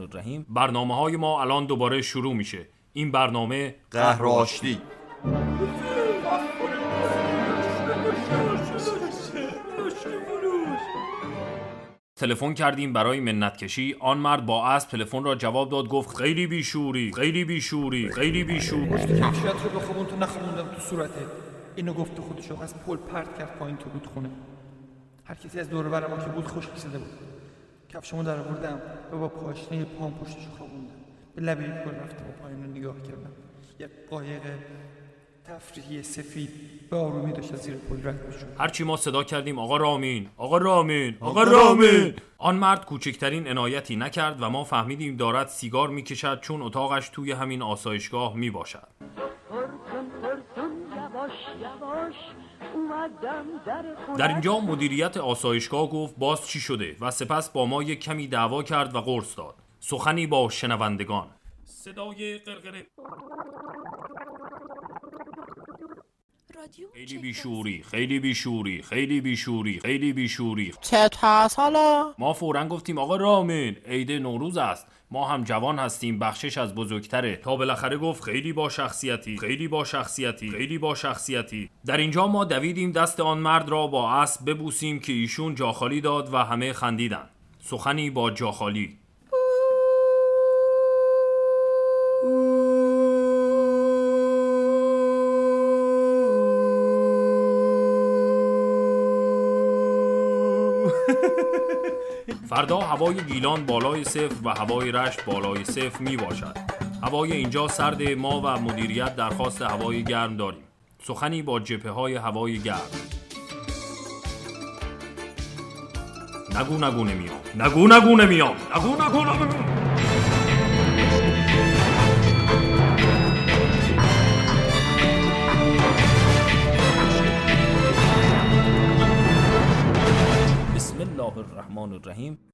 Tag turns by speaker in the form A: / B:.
A: الرحیم. برنامه های ما الان دوباره شروع میشه. این برنامه
B: قهر آشتی
A: تلفن کردیم برای منت کشی آن مرد با اسب تلفن را جواب داد گفت خیلی بیشوری خیلی بیشوری خیلی بیشوری.
C: کفشت رو بخوابون تو نخوندم تو صورته. اینو گفت خودشو از پل پرت کرد پایین تو بود خونه هر کسی از دور برم که بود خوش کشیده بود. کفشمو در آوردم و با پاشنه پام پشتش خوابوندم. به لبه پل رفتم و پایین رو نگاه کردم. یک قایق تفریحی سفید به آرومی داشت از زیر پل رد می‌شد.
A: هرچی ما صدا کردیم آقا رامین آقا رامین آقا رامین. آن مرد کوچکترین عنایتی نکرد و ما فهمیدیم دارد سیگار می‌کشد چون اتاقش توی همین آسایشگاه می‌باشد. در اینجا مدیریت آسایشگاه گفت باز چی شده و سپس با ما یک کمی دعوا کرد و قرص داد. سخنی با شنوندگان. صدای قرقره.
D: رادیو
A: خیلی بیشوری خیلی بیشوری خیلی بیشوری خیلی بیشوری.
E: چت هست حالا؟
A: ما فورا گفتیم آقا رامین عید نوروز است. ما هم جوان هستیم بخشش از بزرگتره. تا بالاخره گفت خیلی با شخصیتی خیلی با شخصیتی خیلی با شخصیتی. در اینجا ما دویدیم دست آن مرد را با اسب ببوسیم که ایشون جاخالی داد و همه خندیدن. سخنی با جاخالی فردا هوای گیلان بالای صفر و هوای رشت بالای صفر می باشد هوای اینجا سرد ما و مدیریت درخواست هوای گرم داریم. سخنی با جبهه های هوای گرم. نگو نگو نمیام. نگو نگو نمیام. نگو نگو نمیام بسم الله الرحمن الرحیم.